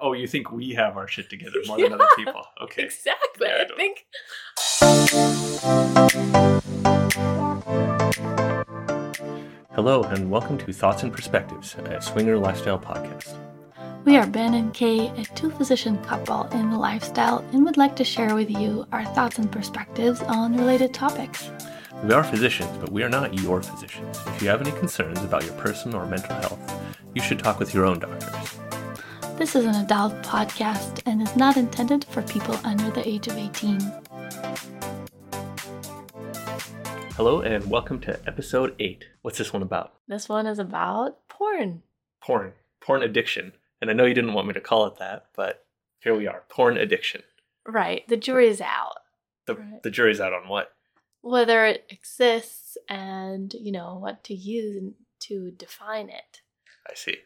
Oh, you think we have our shit together more than other people? Okay. Exactly. Yeah, I I think Hello, and welcome to Thoughts and Perspectives, a swinger lifestyle podcast. we are Ben and Kae, a two physician couple in the lifestyle, and would like to share with you our thoughts and perspectives on related topics. We are physicians, but we are not your physicians. If you have any concerns about your personal or mental health, you should talk with your own doctors. This is an adult podcast and is not intended for people under the age of 18. Hello, and welcome to episode 8. What's this one about? This one is about porn. Porn. Porn addiction. And I know you didn't want me to call it that, but here we are. Porn addiction. Right, the jury is out. The, Right. the jury's out on what? Whether it exists and, you know, what to use to define it. I see.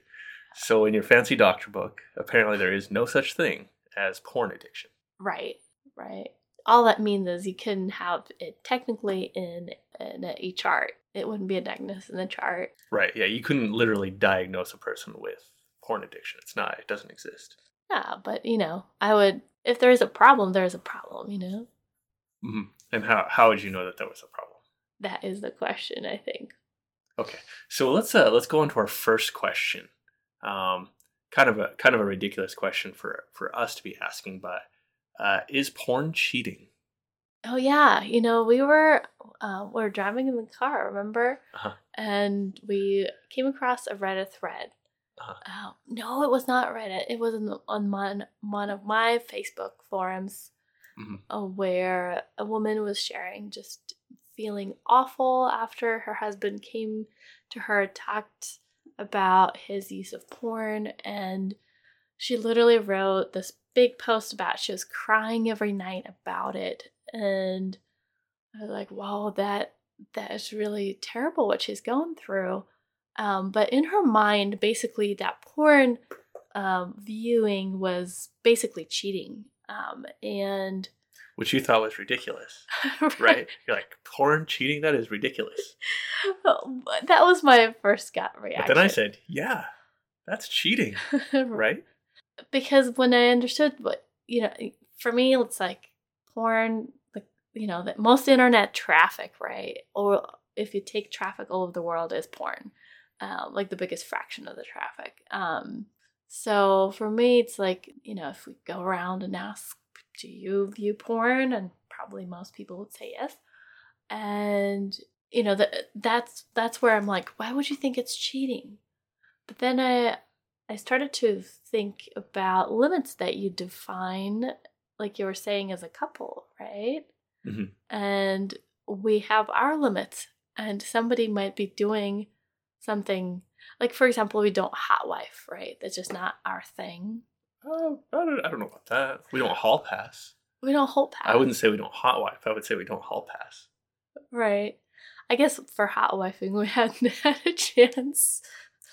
So, in your fancy doctor book, apparently there is no such thing as porn addiction. Right, right. All that means is you couldn't have it technically in, in a chart. It wouldn't be a diagnosis in the chart. Right. Yeah, you couldn't literally diagnose a person with porn addiction. It's not, it doesn't exist. Yeah, but you know, I would if there is a problem, there is a problem, you know? hmm And how, how would you know that there was a problem? That is the question, I think. Okay. So let's uh let's go on to our first question. Um kind of a kind of a ridiculous question for for us to be asking, but uh is porn cheating? Oh yeah, you know, we were uh, we were driving in the car, remember? Uh-huh. And we came across a Reddit thread. Uh-huh. Oh, no, it was not Reddit. It was on, on one, one of my Facebook forums Mhm. uh, where a woman was sharing just feeling awful after her husband came to her, talked about his use of porn, and she literally wrote this big post about she was crying every night about it and i was like wow that that is really terrible what she's going through. Um, but in her mind basically that porn um, viewing was basically cheating um, and Which you thought was ridiculous. Right? You're like, porn cheating? That is ridiculous. that was my first gut reaction But then I said, Yeah, that's cheating, right? because when I understood what you know, for me it's like porn, like you know, that most internet traffic, right? Or if you take traffic all over the world is porn, um, like the biggest fraction of the traffic. Um, so for me, it's like you know, if we go around and ask, do you view porn, and probably most people would say yes, and you know that that's that's where I'm like, why would you think it's cheating? But then I I started to think about limits that you define, like you were saying, as a couple, right? Mhm. And we have our limits, and somebody might be doing something, like for example, we don't hot wife, right? That's just not our thing. Oh, I don't, I don't know about that. We don't hall pass. We don't hold pass. I wouldn't say we don't hot wife. I would say we don't hall pass. right. I guess for hot wifing, we hadn't had a chance,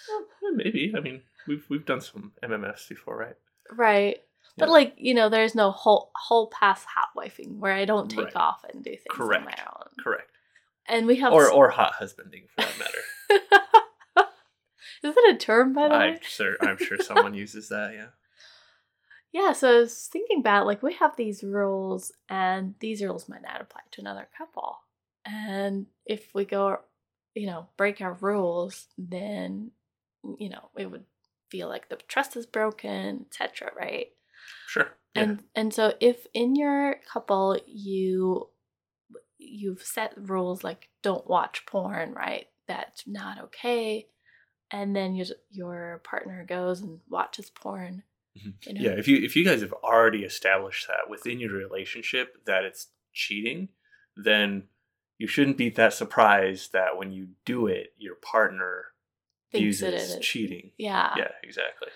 Eh, Maybe. I mean, we've we've done some MMFs before, right? right? But like you know, there's no whole whole pass hot wifing where I don't take Right. off and do things Correct. on my own. Correct. And we have Or s- or hot husbanding for that matter. Is that a term, by the I'm way? sure I'm sure someone uses that. Yeah. Yeah, so I was thinking about like we have these rules, and these rules might not apply to another couple. And if we go, you know, break our rules, then mm, you know it would feel like the trust is broken, etc. Right? Sure. Yeah. And and so if in your couple you you've set rules like don't watch porn, right? That's not okay. And then your your partner goes and watches porn. Mhm. You know? Yeah, if you if you guys have already established that within your relationship that it's cheating, then you shouldn't be that surprised that when you do it, your partner Thinks views it as cheating. Yeah. Yeah, exactly.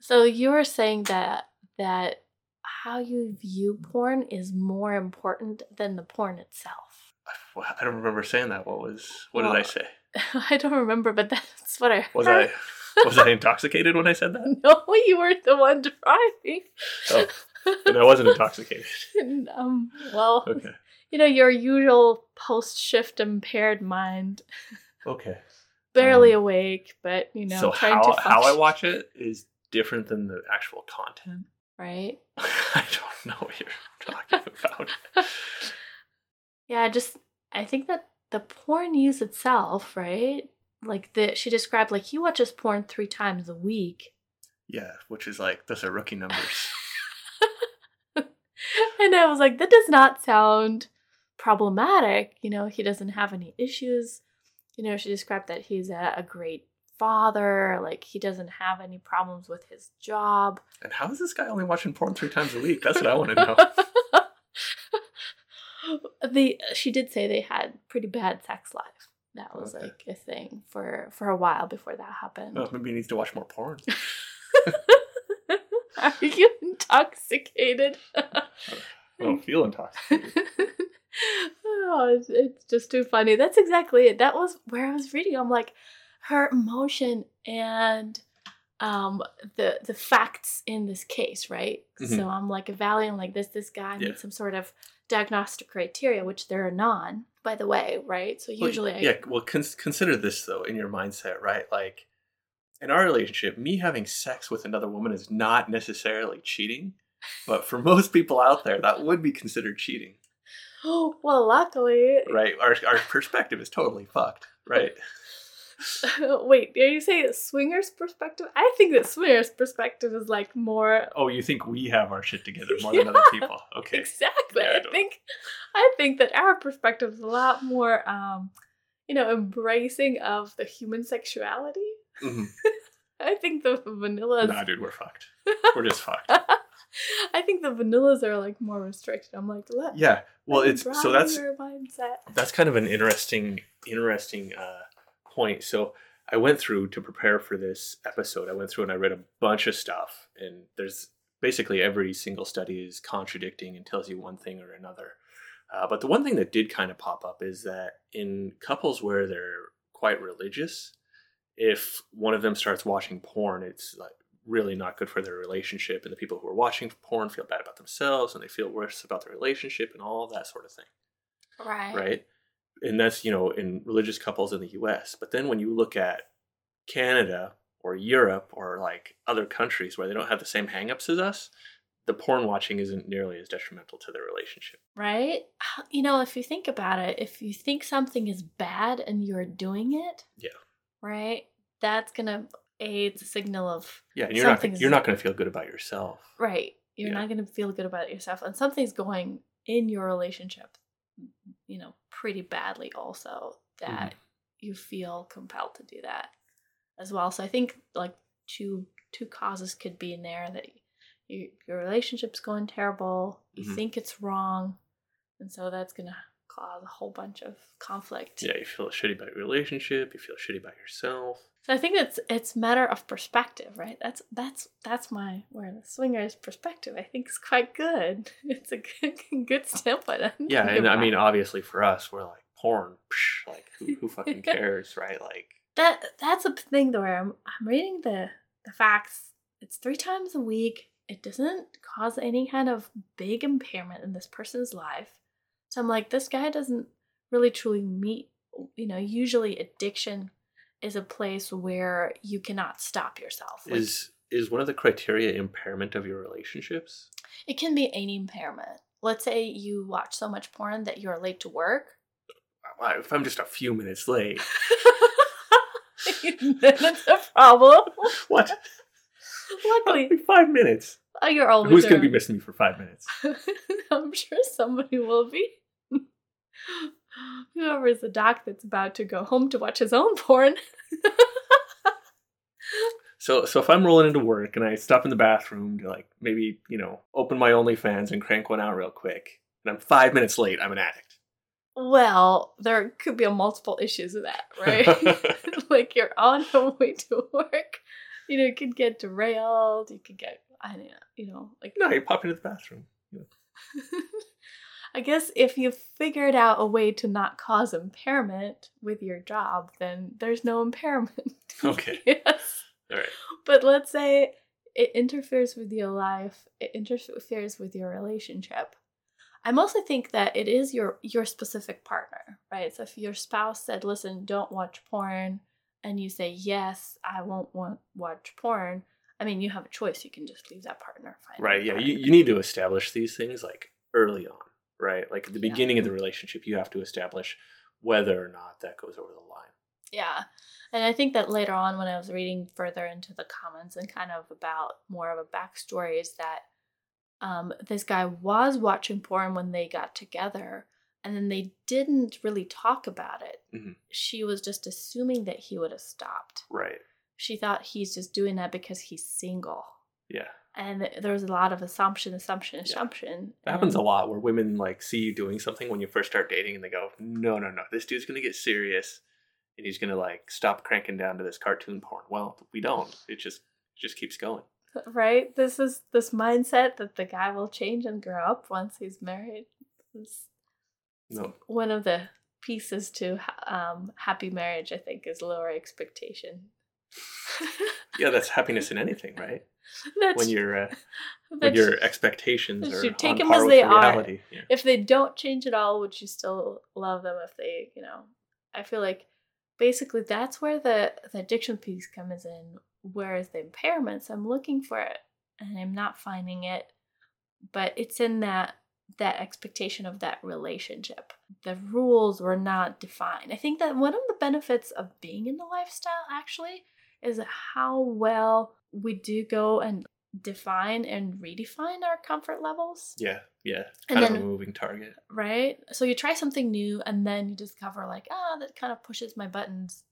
So you were saying that that how you view porn is more important than the porn itself. I don't remember saying that. What was what did I say? I don't remember, but that's what I heard. Was I was I intoxicated when I said that? No, you weren't the one driving. Oh, And I wasn't intoxicated. um, well, Okay. you know, your usual post shift impaired mind, Okay. barely Um, awake, but you know, so trying how to how I watch it is different than the actual content. right? I don't know what you're talking about. Yeah, just I think that the porn use itself, right? Like the she described like he watches porn three times a week. Yeah, which is like those are rookie numbers. and I was like, that does not sound problematic. You know, he doesn't have any issues. You know, she described that he's a, a great father. Like, he doesn't have any problems with his job. And how is this guy only watching porn three times a week? That's what I want to know. they she did say they had pretty bad sex life. That was Okay. like a thing for for a while before that happened. Oh, maybe he needs to watch more porn. Are you intoxicated? I don't feel intoxicated. oh, it's, it's just too funny. That's exactly it. That was where I was reading. I'm like, her emotion and um the the facts in this case, right? Mhm. So I'm like evaluating like this this guy Yeah. needs some sort of diagnostic criteria, which there are none, by the way, right? So Well, usually, I, yeah. Well, cons- consider this though in your mindset, right? Like in our relationship, me having sex with another woman is not necessarily cheating, but for most people out there, that would be considered cheating, oh well, luckily, right? Our our perspective is totally fucked, right? Wait, are you saying swingers perspective? I think that swingers perspective is like more Oh, you think we have our shit together more than other people? Okay. exactly. Yeah, I I think I think that our perspective is a lot more um you know, embracing of the human sexuality. Mhm. I think the vanillas Nah, dude, we're fucked. We're just fucked. I think the vanillas are like more restricted. I'm like, let Yeah. Well, it's so that's mindset. that's kind of an interesting interesting uh, point. So I went through to prepare for this episode. I went through and I read a bunch of stuff, and there's basically every single study is contradicting and tells you one thing or another. Uh, but the one thing that did kind of pop up is that in couples where they're quite religious, if one of them starts watching porn, it's like really not good for their relationship, and the people who are watching porn feel bad about themselves, and they feel worse about their relationship, and all that sort of thing Right. right? And that's, you know, in religious couples in the US. But then when you look at Canada or Europe or like other countries where they don't have the same hangups as us, the porn watching isn't nearly as detrimental to their relationship. Right? You know, if you think about it, if you think something is bad and you're doing it, Yeah. right? That's gonna a it's a signal of Yeah, and you're not you're not going to feel good about yourself. right. You're Yeah. not gonna feel good about yourself, and something's going in your relationship, you know, pretty badly. Also, that you feel compelled to do that as well. So I think like two two causes could be in there that you, your relationship's going terrible. You Mhm. think it's wrong, and so that's gonna cause a whole bunch of conflict. Yeah, you feel shitty about your relationship, you feel shitty about yourself. So I think it's it's matter of perspective, right? That's that's that's my where the swingers perspective I think is quite good. It's a good good standpoint. on Yeah, and I mean obviously for us we're like porn, psh, like who, who fucking cares, right? Like that that's a thing though where I'm I'm reading the the facts. It's three times a week. It doesn't cause any kind of big impairment in this person's life. So I'm like, this guy doesn't really truly meet. You know, usually addiction is a place where you cannot stop yourself. Like, is is one of the criteria impairment of your relationships? It can be any impairment. Let's say you watch so much porn that you're late to work. If I'm just a few minutes late, then it's a problem. what? Luckily, five minutes. oh, you're always Who's going to be missing me for five minutes? I'm sure somebody will be. Whoever is the doc that's about to go home to watch his own porn. So, so if I'm rolling into work and I stop in the bathroom to like maybe you know open my OnlyFans and crank one out real quick, and I'm five minutes late, I'm an addict. Well, there could be a multiple issues with that, right? like you're on your way to work, you know, you could get derailed. You could get, I don't know, you know, like no, you pop into the bathroom. I guess if you've figured out a way to not cause impairment with your job, then there's no impairment. Okay. yes. All right. But let's say it interferes with your life, it interferes with your relationship. I mostly think that it is your your specific partner, right? So if your spouse said, "Listen, don't watch porn," and you say, "Yes, I won't want watch porn," I mean, you have a choice. You can just leave that partner. Right. Yeah. You, you need to establish these things like early on, right? Like at the Yeah. beginning of the relationship, you have to establish whether or not that goes over the line. Yeah. And I think that later on, when I was reading further into the comments and kind of about more of a backstory, is that um, this guy was watching porn when they got together and then they didn't really talk about it. Mhm. She was just assuming that he would have stopped. Right. She thought he's just doing that because he's single. Yeah. And there's a lot of assumption, assumption, Yeah. assumption. It happens a lot where women like see you doing something when you first start dating and they go, no, no, no, this dude's going to get serious and he's going to like stop cranking down to this cartoon porn. Well, we don't. It just just keeps going. right this is this mindset that the guy will change and grow up once he's married is No. one of the pieces to um, happy marriage i think is lower expectation Yeah, that's happiness in anything, right? that's, When your uh, when your expectations are. Take on 'em par as they are. Yeah. if they don't change at all would you still love them if they you know i feel like basically that's where the the addiction piece comes in whereas the impairments i'm looking for it and i'm not finding it but it's in that that expectation of that relationship the rules were not defined i think that one of the benefits of being in the lifestyle actually is how well we do go and define and redefine our comfort levels Yeah, yeah. And Kind of a moving target. right? So you try something new and then you discover like, ah, that kind of pushes my buttons.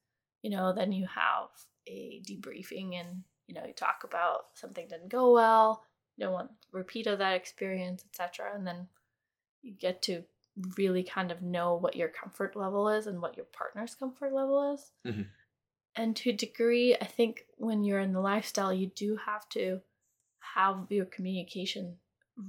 You know, then you have a debriefing and you know, you talk about something didn't go well, you don't want repeat of that experience, etc. And then you get to really kind of know what your comfort level is and what your partner's comfort level is. Mhm. And to a degree, I think when you're in the lifestyle, you do have to have your communication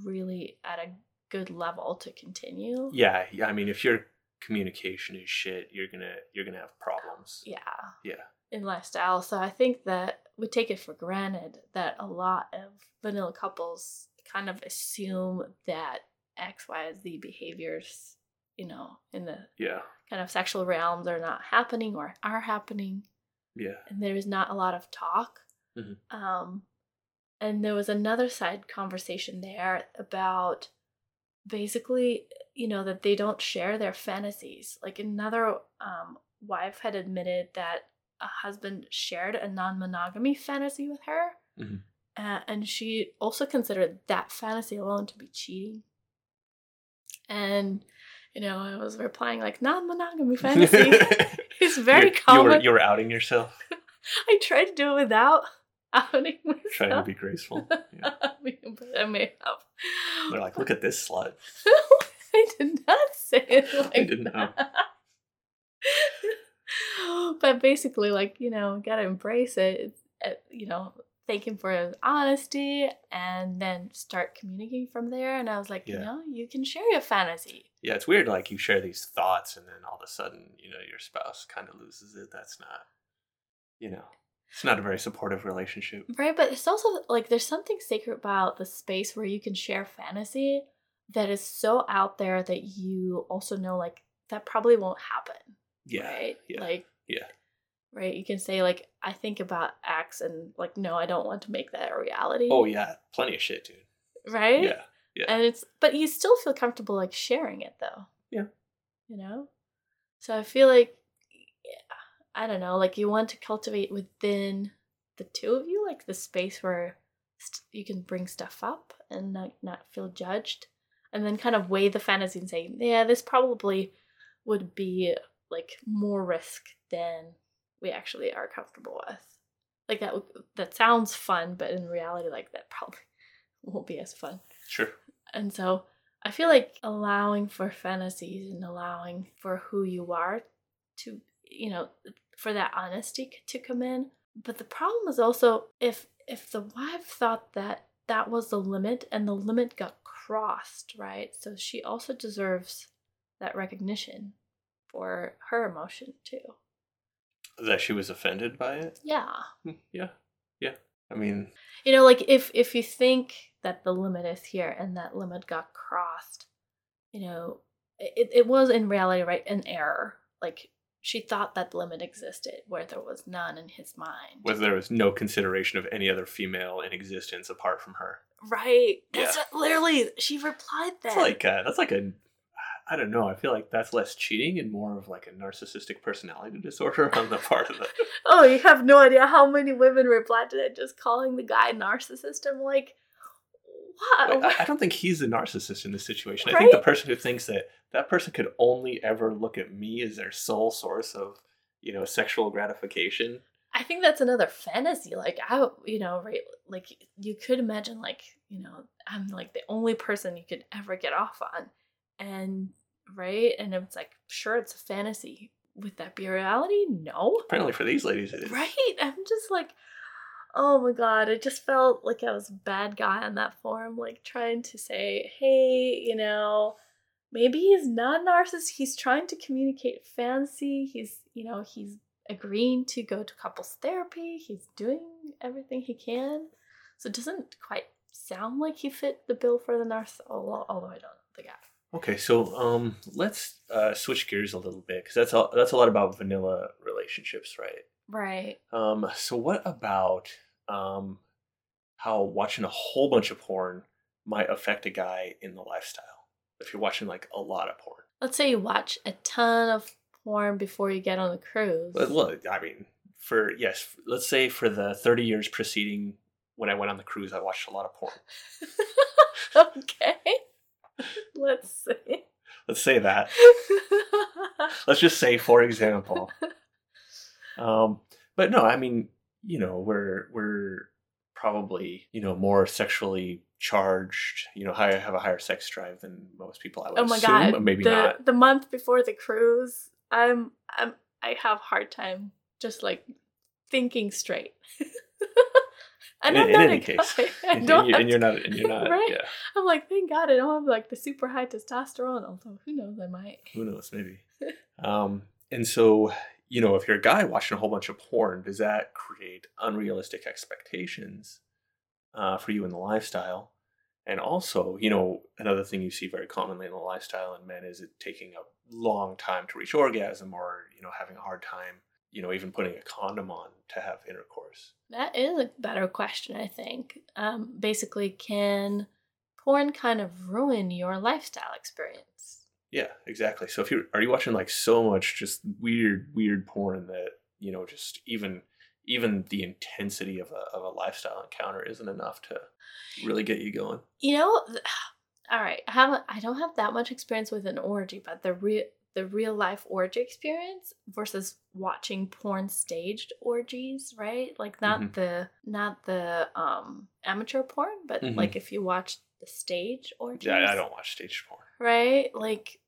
really at a good level to continue. Yeah, yeah. I mean, if your communication is shit, you're gonna you're gonna have problems. Yeah. Yeah. In lifestyle. So I think that we take it for granted that a lot of vanilla couples kind of assume that X, Y, Z behaviors, you know, in the Yeah, kind of sexual realms are not happening or are happening. Yeah. and there was not a lot of talk. Mhm. Um, and there was another side conversation there about basically, you know, that they don't share their fantasies. Like another um, wife had admitted that a husband shared a non monogamy fantasy with her. Mhm. Uh, and she also considered that fantasy alone to be cheating. And, you know, I was replying like non monogamy fantasy is very you, You common. were, you were outing yourself, I tried to do it without outing myself. trying to be graceful. Yeah. but I may have. They're like, look at this slut. I did not say it like I didn't know. but basically, like you know, gotta embrace it. It's, uh, you know, thank him for his honesty, and then start communicating from there. And I was like, you know, you can share your fantasy. Yeah, it's weird. Like you share these thoughts, and then all of a sudden, you know, your spouse kind of loses it. That's not, you know, it's not a very supportive relationship. Right, but it's also like there's something sacred about the space where you can share fantasy that is so out there that you also know like that probably won't happen. Yeah, Right? yeah, Like yeah. Right, you can say like I think about X and like no, I don't want to make that a reality. Oh yeah, plenty of shit, dude. Right? Yeah, yeah. And it's but you still feel comfortable like sharing it though. Yeah. You know? So I feel like yeah, I don't know, like you want to cultivate within the two of you like the space where st- you can bring stuff up and not not feel judged and then kind of weigh the fantasy and say, yeah, this probably would be like more risk than we actually are comfortable with. Like that that sounds fun, but in reality like that probably won't be as fun. Sure. And so I feel like allowing for fantasies and allowing for who you are to, you know, for that honesty to come in. But the problem is also if if the wife thought that that was the limit and the limit got crossed, right? So she also deserves that recognition for her emotion too. That she was offended by it. Yeah. Hmm, Yeah, yeah. I mean, You know, like if if you think that the limit is here and that limit got crossed, you know, it, it was in reality right an error. Like she thought that the limit existed where there was none in his mind. Whether there was no consideration of any other female in existence apart from her. Right. That's Yeah. what- literally she replied that. It's like uh, that's like a I don't know. I feel like that's less cheating and more of like a narcissistic personality disorder on the part of the. oh, you have no idea how many women replied to that just calling the guy narcissist. I'm like, what? I, I don't think he's the narcissist in this situation. I think the person who thinks that that person could only ever look at me as their sole source of you know sexual gratification. I think that's another fantasy. Like I, you know, right? Like you could imagine, like you know, I'm like the only person you could ever get off on, and right, and it's like, sure, it's a fantasy. Would that be a reality? No. Apparently, for these ladies, it is. Right? I'm just like, oh my god! I just felt like I was a bad guy on that forum, like trying to say, hey, you know, maybe he's not a narcissist. He's trying to communicate fancy. He's, you know, he's agreeing to go to couples therapy. He's doing everything he can. So it doesn't quite sound like he fit the bill for the narcissist, although although I don't know the guy. Okay, so um, let's uh, switch gears a little bit because that's a, that's a lot about vanilla relationships, right? Right. Um, so what about um, how watching a whole bunch of porn might affect a guy in the lifestyle? If you're watching like a lot of porn, Let's say you watch a ton of porn before you get on the cruise. well, well, I mean, for yes, let's say for the 30 years preceding when I went on the cruise, I watched a lot of porn. okay. Let's say. Let's say that. Let's just say, for example. Um, but no, I mean, you know, we're we're probably you know more sexually charged. You know, I have a higher sex drive than most people. I would oh my assume, god. maybe the, not. The month before the cruise, I'm I'm I have hard time just like thinking straight. and In- I'm in not any a case. guy. And, don't you, have and you're not. And you're not. Right? Yeah. I'm like, thank God I don't have like the super high testosterone. Although who knows, I might. Who knows? Maybe. um, and so you know, if you're a guy watching a whole bunch of porn, does that create unrealistic expectations uh, for you in the lifestyle? And also, you know, another thing you see very commonly in the lifestyle in men is it taking a long time to reach orgasm, or you know, having a hard time, you know, even putting a condom on to have intercourse. That is a better question, I think. Um, basically, can porn kind of ruin your lifestyle experience? Yeah, exactly. So if you are you watching like so much just weird, weird porn that you know just even even the intensity of a of a lifestyle encounter isn't enough to really get you going. You know, th- all right. I haven't. I don't have that much experience with an orgy, but the real the real life orgy experience versus watching porn staged orgies, right? Like not Mhm. the not the um amateur porn, but Mhm. like if you watch the stage orgies. Yeah, I don't watch stage porn. right? Like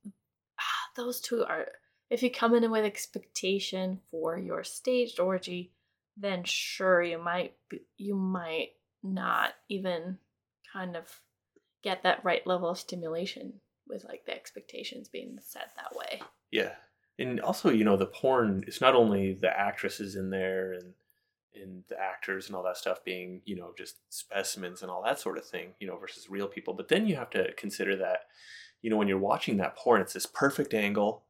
ah, those two are. If you come in with expectation for your staged orgy, then sure you might be, you might not even kind of get that right level of stimulation with like the expectations being set that way. Yeah, and also you know the porn. It's not only the actresses in there and and the actors and all that stuff being you know just specimens and all that sort of thing. You know versus real people. But then you have to consider that you know when you're watching that porn, it's this perfect angle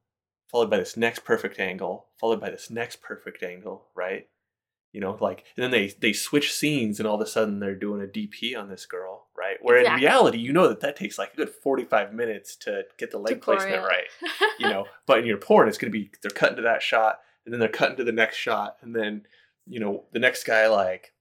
followed by this next perfect angle followed by this next perfect angle, right? You know, like, and then they they switch scenes, and all of a sudden they're doing a DP on this girl? Where Exactly. in reality, you know that that takes like a good forty five minutes to get the leg placement right you know? But in your porn it's going to be they're cutting to that shot and then they're cutting to the next shot and then you know the next guy like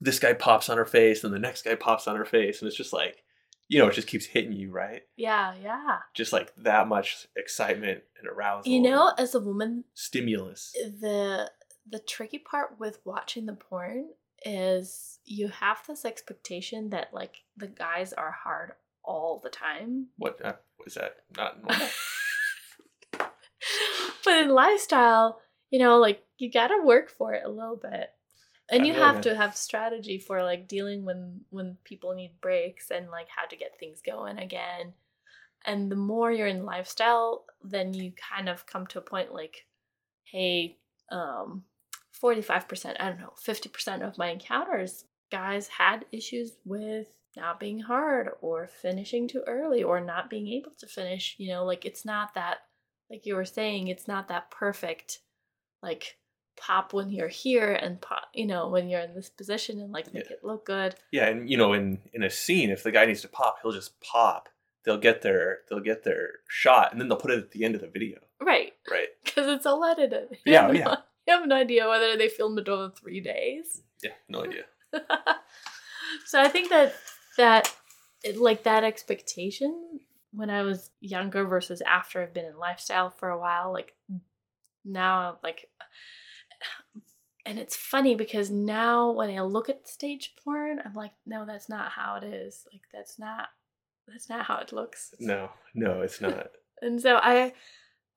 this guy pops on her face and the next guy pops on her face and it's just like you know it just keeps hitting you right? Yeah, yeah. just like that much excitement and arousal You know, as a woman, stimulus. the the tricky part with watching the porn is you have this expectation that like the guys are hard all the time. what uh, was that not normal but in lifestyle, you know, like you gotta work for it a little bit. And I you have to have strategy for like dealing when when people need breaks and like how to get things going again. And the more you're in lifestyle, then you kind of come to a point like, hey, um, 45%, I don't know, 50% of my encounters, guys had issues with not being hard or finishing too early or not being able to finish. You know, like it's not that like you were saying, it's not that perfect, like pop when you're here and pop, you know, when you're in this position and like make Yeah. it look good. Yeah, and you know, in in a scene, if the guy needs to pop, he'll just pop. They'll get their they'll get their shot, and then they'll put it at the end of the video, Right. right? Because it's all edited. Yeah, yeah. You have no idea whether they filmed it over three days. Yeah, no idea. so I think that that like that expectation when I was younger versus after I've been in lifestyle for a while, like now like and it's funny because now when I look at stage porn, I'm like, no, that's not how it is. Like that's not that's not how it looks. No, no, it's not. And so I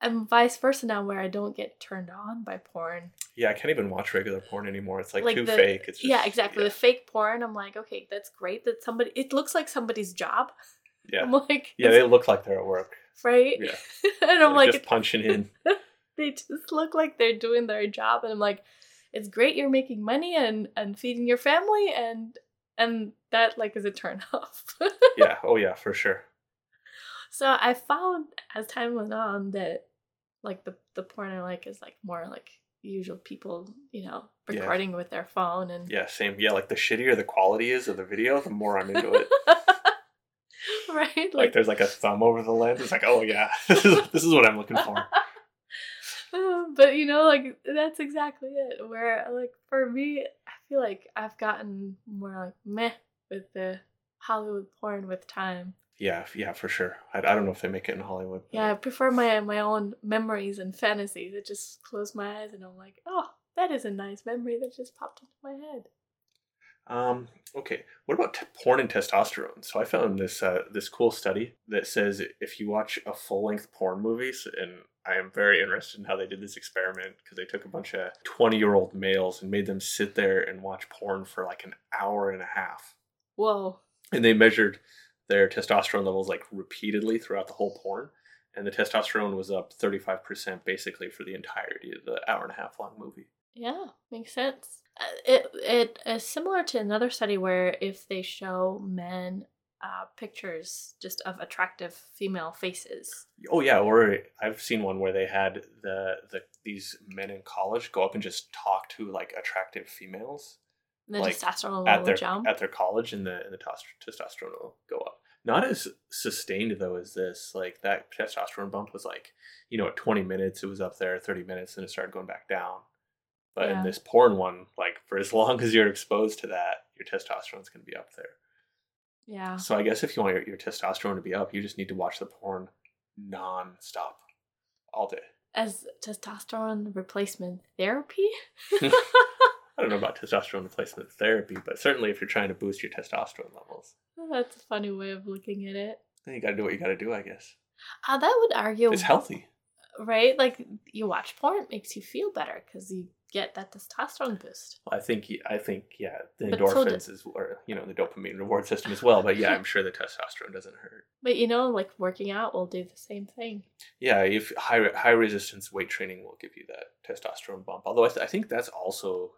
am vice versa now where I don't get turned on by porn. Yeah, I can't even watch regular porn anymore. It's like, Like too the- fake. It's just, yeah, exactly. Yeah, The fake porn, I'm like, okay, that's great that somebody it looks like somebody's job. yeah. I'm like, Yeah, they look like they're at work. right? Yeah, and I'm like, just punching in. they just look like they're doing their job, and I'm like, it's great you're making money and and feeding your family, and and that like is a turn off. Yeah. Oh yeah, for sure. so I found as time went on that like the the porn I like is like more like usual people, you know, Yeah. recording with their phone and Yeah, same. Yeah, like the shittier the quality is of the video, the more I'm into it. right? like Like, there's like a thumb over the lens. It's like, oh yeah, this is this is what I'm looking for. Um, but you know, like that's exactly it. Where like for me, I feel like I've gotten more like meh with the Hollywood porn with time. Yeah, yeah, for sure. I, I don't know if they make it in Hollywood. Yeah, I prefer my my own memories and fantasies. I just close my eyes and I'm like, oh, that is a nice memory that just popped into my head. Um. Okay. What about t- porn and testosterone? So I found this uh, this cool study that says if you watch a full length porn movies, and I am very interested in how they did this experiment because they took a bunch of twenty year old males and made them sit there and watch porn for like an hour and a half, Whoa. and they measured their testosterone levels like repeatedly throughout the whole porn, and the testosterone was up thirty five percent basically for the entirety of the hour and a half long movie. Yeah, makes sense. Uh, It it is similar to another study where if they show men uh, pictures just of attractive female faces, Oh yeah, or I've seen one where they had the the these men in college go up and just talk to like attractive females the Like, testosterone at their jump. at their college, and the and the testosterone will go up. Not as sustained though as this. Like that testosterone bump was like, you know, at twenty minutes it was up there, thirty minutes, and it started going back down. But Yeah. in this porn one, like for as long as you're exposed to that, your testosterone's gonna be up there. yeah. So I guess if you want your, your testosterone to be up, you just need to watch the porn non-stop all day. As testosterone replacement therapy. I don't know about testosterone replacement therapy, but certainly if you're trying to boost your testosterone levels, That's a funny way of looking at it. then you got to do what you got to do, I guess. Uh, that would argue, It's healthy. right? Like you watch porn, it makes you feel better because you get that testosterone boost. I think, I think, yeah, the But so endorphins is, or you know, the dopamine reward system as well. But yeah, I'm sure the testosterone doesn't hurt. But you know, like working out will do the same thing. Yeah, if high high resistance weight training will give you that testosterone bump. Although I, th- I think that's also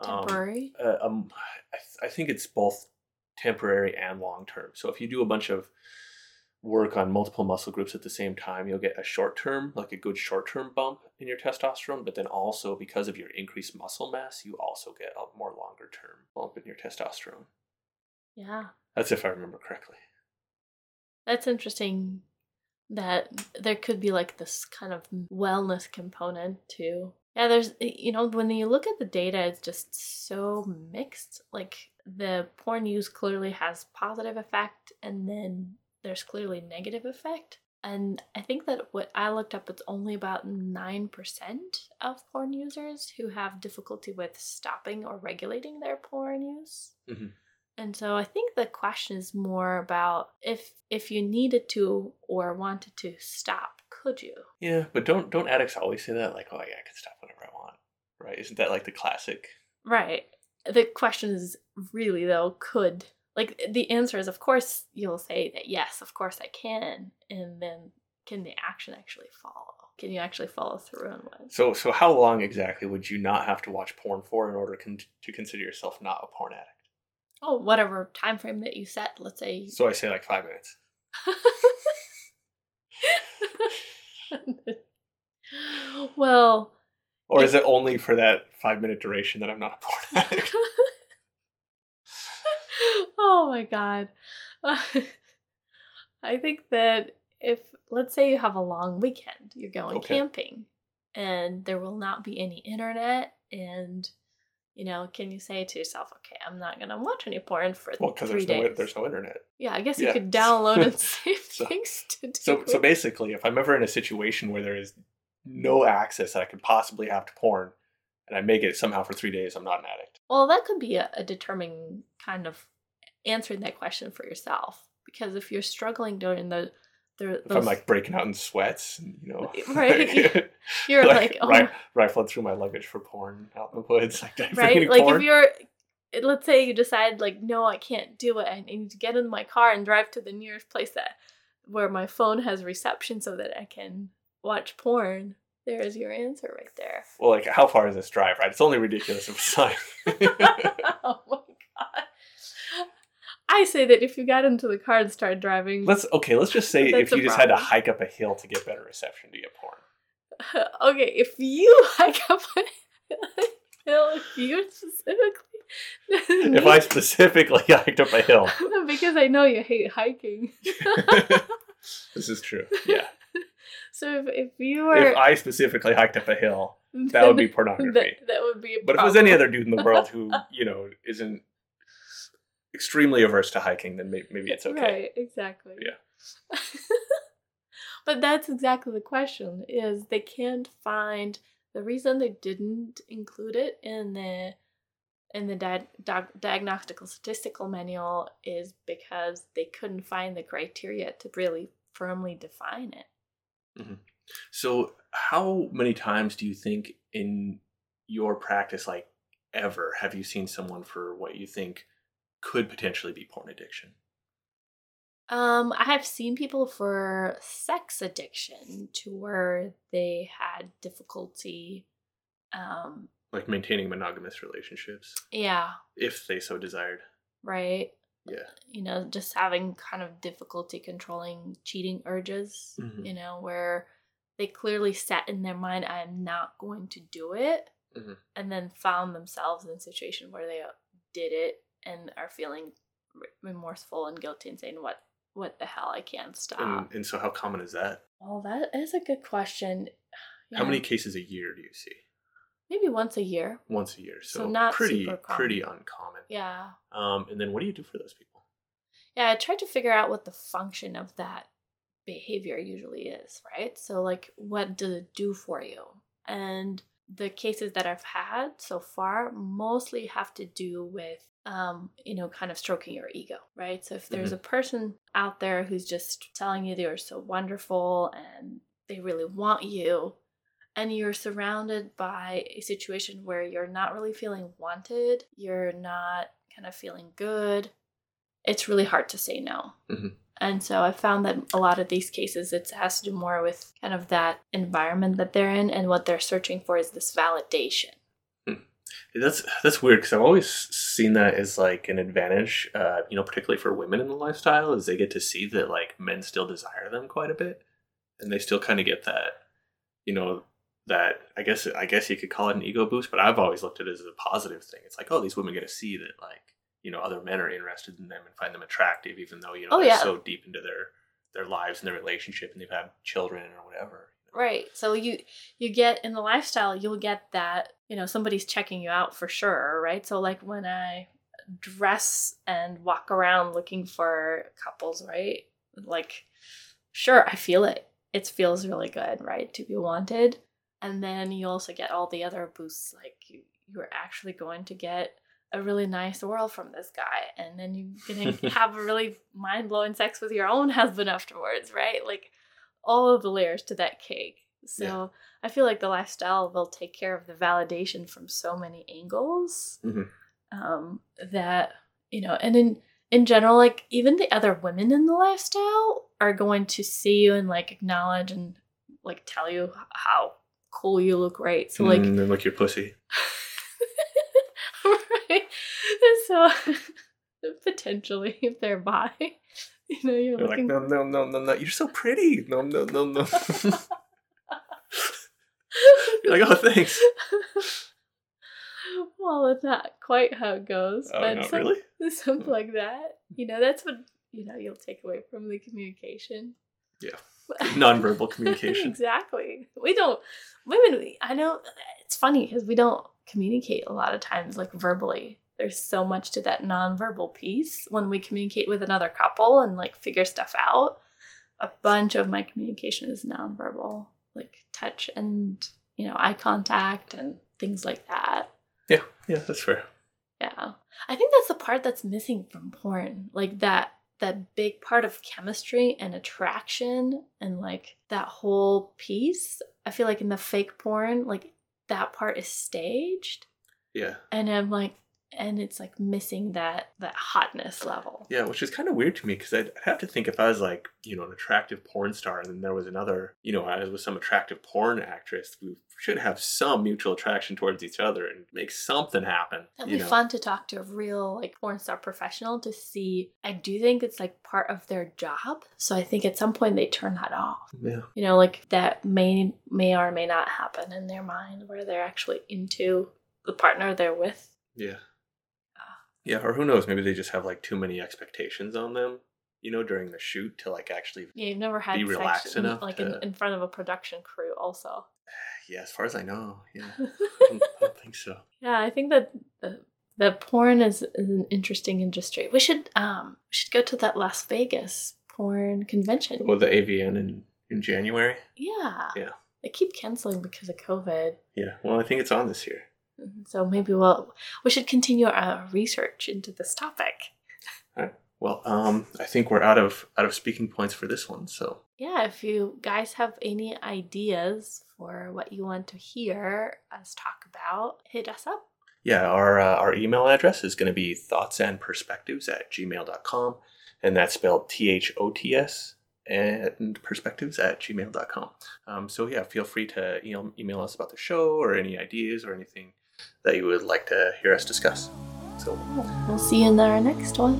um, Temporary. uh, um, I, th- I think it's both temporary and long term. So if you do a bunch of work on multiple muscle groups at the same time, you'll get a short term, like a good short term bump in your testosterone. But then also because of your increased muscle mass, you also get a more longer term bump in your testosterone. yeah. That's if I remember correctly. That's interesting that there could be like this kind of wellness component too. Yeah, there's, you know, when you look at the data, it's just so mixed. Like the porn use clearly has positive effect, and then there's clearly negative effect. And I think that what I looked up, it's only about 9% of porn users who have difficulty with stopping or regulating their porn use. Mhm. And so I think the question is more about if if you needed to or wanted to stop, could you? Yeah, but don't don't addicts always say that? Like, oh yeah, I can stop whenever I want, right? Isn't that like the classic? Right. The question is really though, could like the answer is of course you'll say that yes, of course I can, and then can the action actually follow? Can you actually follow through on what? So so how long exactly would you not have to watch porn for in order con- to consider yourself not a porn addict? Oh, whatever time frame that you set. Let's say. So I say like five minutes. well, Or is it only for that five minute duration that I'm not a porn addict? oh my god. I think that if let's say you have a long weekend, you're going Okay. camping and there will not be any internet and you know, can you say to yourself, okay, I'm not gonna watch any porn for Well, because three there's no days? there's no internet. yeah, I guess you Yeah. could download and save So- things to do. So so basically, if I'm ever in a situation where there is mm-hmm. no access that I could possibly have to porn, and I make it somehow for three days, I'm not an addict. Well, that could be a, a determining kind of answering that question for yourself. Because if you're struggling during the, If those, I'm like breaking out in sweats, and, you know, Right. you're like, oh, ri- rifling through my luggage for porn out in the woods, like right? Like porn? if you're, let's say you decide like, no, I can't do it. I need to get in my car and drive to the nearest place that where my phone has reception so that I can watch porn. There is your answer right there. well, like how far is this drive? Right, it's only ridiculous if it's like. oh my god! I say that if you got into the car and started driving, let's okay. Let's just say if you just had to hike up a hill to get better reception to get porn. okay, if you hike up a hill, if you specifically, If I specifically hiked up a hill, because I know you hate hiking. this is true. Yeah, so if, if you were, if I specifically hiked up a hill, that would be pornography. that, that would be. A But if it was any other dude in the world who, you know, isn't extremely averse to hiking, then may- maybe it's okay. Right, exactly. Yeah. but that's exactly the question is they can't find the reason they didn't include it in the in the di- di- diagnostical statistical manual is because they couldn't find the criteria to really firmly define it. Mm-hmm. So, how many times do you think in your practice, like ever, have you seen someone for what you think could potentially be porn addiction? Um, I have seen people for sex addiction to where they had difficulty um Like maintaining monogamous relationships, yeah, if they so desired. right? Yeah. you know, just having kind of difficulty controlling cheating urges, Mhm. you know, where they clearly set in their mind, I'm not going to do it, Mhm. and then found themselves in a situation where they uh, did it and are feeling remorseful and guilty and saying, What what the hell, I can't stop. And, and so, how common is that? well, that is a good question. How many cases a year do you see? Maybe once a year. Once a year. So, So not pretty, pretty uncommon. Yeah. Um, and then what do you do for those people? Yeah, I tried to figure out what the function of that behavior usually is, right? So, like, what does it do for you? And the cases that I've had so far mostly have to do with, um, you know, kind of stroking your ego, right? So, if there's a person out there who's just telling you they're so wonderful and they really want you, and you're surrounded by a situation where you're not really feeling wanted, you're not kind of feeling good, it's really hard to say no. Mhm. And so I found that a lot of these cases, it has to do more with kind of that environment that they're in, and what they're searching for is this validation. That's that's weird because I've always seen that as like an advantage, uh, you know, particularly for women in the lifestyle, is they get to see that like men still desire them quite a bit, and they still kind of get that, you know, that I guess I guess you could call it an ego boost, but I've always looked at it as a positive thing. It's like, oh, these women get to see that like you know other men are interested in them and find them attractive, even though you know Oh, they're yeah. so deep into their their lives and their relationship and they've had children or whatever. Right. So you you get in the lifestyle, you'll get that, you know, somebody's checking you out for sure, right? So like when I dress and walk around looking for couples, right? Like sure, I feel it. It feels really good, right? To be wanted. And then you also get all the other boosts like you you're actually going to get a really nice world from this guy and then you're gonna have a really mind-blowing sex with your own husband afterwards right like all of the layers to that cake so Yeah. i feel like the lifestyle will take care of the validation from so many angles Mhm. um, that you know and in in general like even the other women in the lifestyle are going to see you and like acknowledge and like tell you how cool you look right so like and then look your pussy. right. So potentially, if they're bi, you know, you're They're like, looking. no, no, no, no, no. You're so pretty. No, no, no, no. you're like, oh, thanks. well, it's not quite how it goes, Oh, but some- really? something hmm. like that. You know, that's what you know you'll take away from the communication. Yeah. Nonverbal communication. exactly. We don't women. we- I know it's funny because we don't communicate a lot of times like verbally. There's so much to that nonverbal piece when we communicate with another couple and like figure stuff out. A bunch of my communication is nonverbal, like touch and you know eye contact and things like that. Yeah, yeah, that's fair. Yeah. I think that's the part that's missing from porn. Like that that big part of chemistry and attraction and like that whole piece. I feel like in the fake porn, like that part is staged Yeah. and I'm like and it's like missing that that hotness level. Yeah, which is kind of weird to me because I'd, I'd have to think if I was like, you know, an attractive porn star and then there was another, you know, I was with some attractive porn actress, we should have some mutual attraction towards each other and make something happen. It'd be know? fun to talk to a real like porn star professional to see. I do think it's like part of their job. So I think at some point they turn that off. Yeah. you know like that may may or may not happen in their mind where they're actually into the partner they're with Yeah. Ah. Yeah, or who knows? Maybe they just have like too many expectations on them, you know, during the shoot to like actually. yeah you've never had Be relaxed in- enough like to- in, in front of a production crew also Yeah, as far as I know, yeah, I don't, I don't think so. yeah i think that the, the porn is, is an interesting industry we should um we should go to that las vegas porn convention Well, the AVN in in January. yeah Yeah. they keep canceling because of covid Yeah, well, I think it's on this year. So maybe we'll we should continue our research into this topic Well, um, I think we're out of out of speaking points for this one. So yeah, if you guys have any ideas for what you want to hear us talk about, hit us up. yeah, our uh, our email address is going to be thoughts and perspectives at gmail.com. and that's spelled T H O T S and perspectives at gmail.com. Um, so yeah, feel free to email, email us about the show or any ideas or anything that you would like to hear us discuss. So We'll see you in our next one.